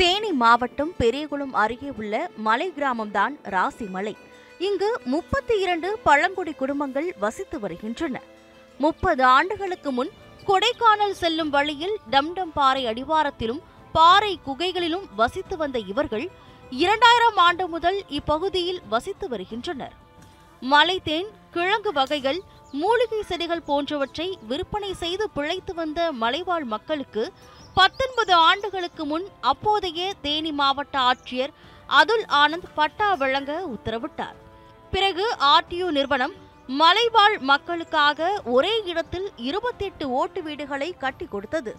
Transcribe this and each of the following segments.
தேனி மாவட்டம் பெரியகுளம் அருகே உள்ள மலை கிராமம்தான் ராசிமலை. இங்கு முப்பத்தி இரண்டு பழங்குடி குடும்பங்கள் வசித்து வருகின்றன. முப்பது ஆண்டுகளுக்கு முன் கொடைக்கானல் செல்லும் வழியில் டம்டம் பாறை அடிவாரத்திலும் பாறை குகைகளிலும் வசித்து வந்த இவர்கள் இரண்டாயிரம் ஆண்டு முதல் இப்பகுதியில் வசித்து வருகின்றனர். மலைத்தேன் கிழங்கு வகைகள் மூலிகை செடிகள் போன்றவற்றை விற்பனை செய்து பிழைத்து வந்த மலைவாழ் மக்களுக்கு பத்தொன்பது ஆண்டுகளுக்கு முன் அப்போதைய தேனி மாவட்ட ஆட்சியர் அதுல் ஆனந்த் பட்டா வழங்க உத்தரவிட்டார். பிறகு ஆர்டிஓ நிறுவனம் மலைவாழ் மக்களுக்காக ஒரே இடத்தில் இருபத்தெட்டு ஓட்டு வீடுகளை கட்டி கொடுத்தது.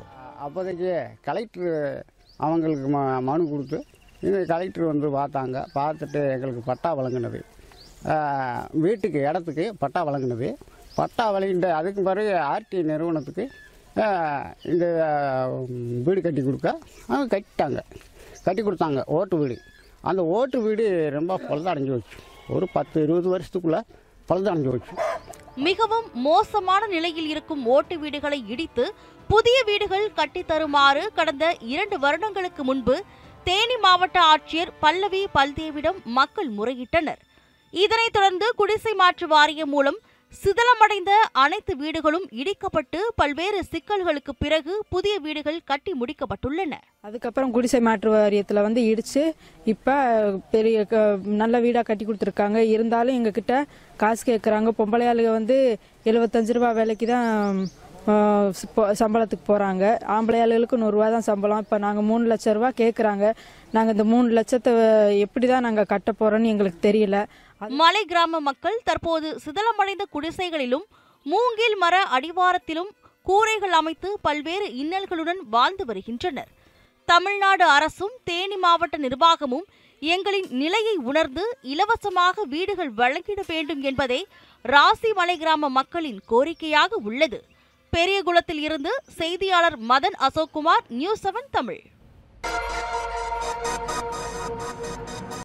அப்போதைக்கு கலெக்டர் அவங்களுக்கு ம மனு கொடுத்து இந்த கலெக்டர் வந்து பார்த்தாங்க. பார்த்துட்டு எங்களுக்கு பட்டா வழங்கினது. வீட்டுக்கு இடத்துக்கு பட்டா வழங்கினது. பட்டா வழங்கிட்டு அதுக்கு பிறகு ஆர்டி நிறுவனத்துக்கு இந்த வீடு கட்டி கொடுக்க அவங்க கட்டிட்டாங்க. கட்டி கொடுத்தாங்க ஓட்டு வீடு. அந்த ஓட்டு வீடு ரொம்ப பழுதடைஞ்சு வச்சு ஒரு பத்து இருபது வருஷத்துக்குள்ளே பழுதடைஞ்சு வச்சு மிகவும் மோசமான நிலையில் இருக்கும் ஓட்டு வீடுகளை இடித்து புதிய வீடுகள் கட்டித்தருமாறு கடந்த இரண்டு வருடங்களுக்கு முன்பு தேனி மாவட்ட ஆட்சியர் பல்லவி பல்தேவிடம் மக்கள் முறையிட்டனர். இதனைத் தொடர்ந்து குடிசை மாற்று வாரியம் மூலம் சிதலமடைந்த அனைத்து வீடுகளும் இடிக்கப்பட்டு பல்வேறு சிக்கல்களுக்கு பிறகு புதிய வீடுகள் கட்டி முடிக்கப்பட்டுள்ளன. அதுக்கப்புறம் குடிசை மாற்று வாரியத்தில் வந்து இடிச்சு இப்போ பெரிய க- நல்ல வீடாக கட்டி கொடுத்துருக்காங்க. இருந்தாலும் எங்ககிட்ட காசு கேட்குறாங்க பொம்பளை ஆளுங்க வந்து எழுபத்தஞ்சு ரூபா வேலைக்கு தான் சம்பளத்துக்கு போகிறாங்க ஆம்பளை ஆளுகளுக்கு நூறுரூவா தான் சம்பளம். இப்போ நாங்கள் மூணு லட்ச ரூபா கேட்குறாங்க நாங்கள் இந்த மூணு லட்சத்தை எப்படி தான் நாங்கள் கட்ட போகிறோன்னு எங்களுக்கு தெரியல. மலை கிராம மக்கள் தற்போது சிதலமடைந்த குடிசைகளிலும் மூங்கில் மர அடிவாரத்திலும் கூரைகள் அமைத்து பல்வேறு இன்னல்களுடன் வாழ்ந்து வருகின்றனர். தமிழ்நாடு அரசும் தேனி மாவட்ட நிர்வாகமும் எங்களின் நிலையை உணர்ந்து இலவசமாக வீடுகள் வழங்கிட வேண்டும் என்பதே ராசி மலை கிராம மக்களின் கோரிக்கையாக உள்ளது. பெரியகுளத்தில் இருந்து செய்தியாளர் மதன் அசோக்குமார் நியூஸ் செவன் தமிழ்.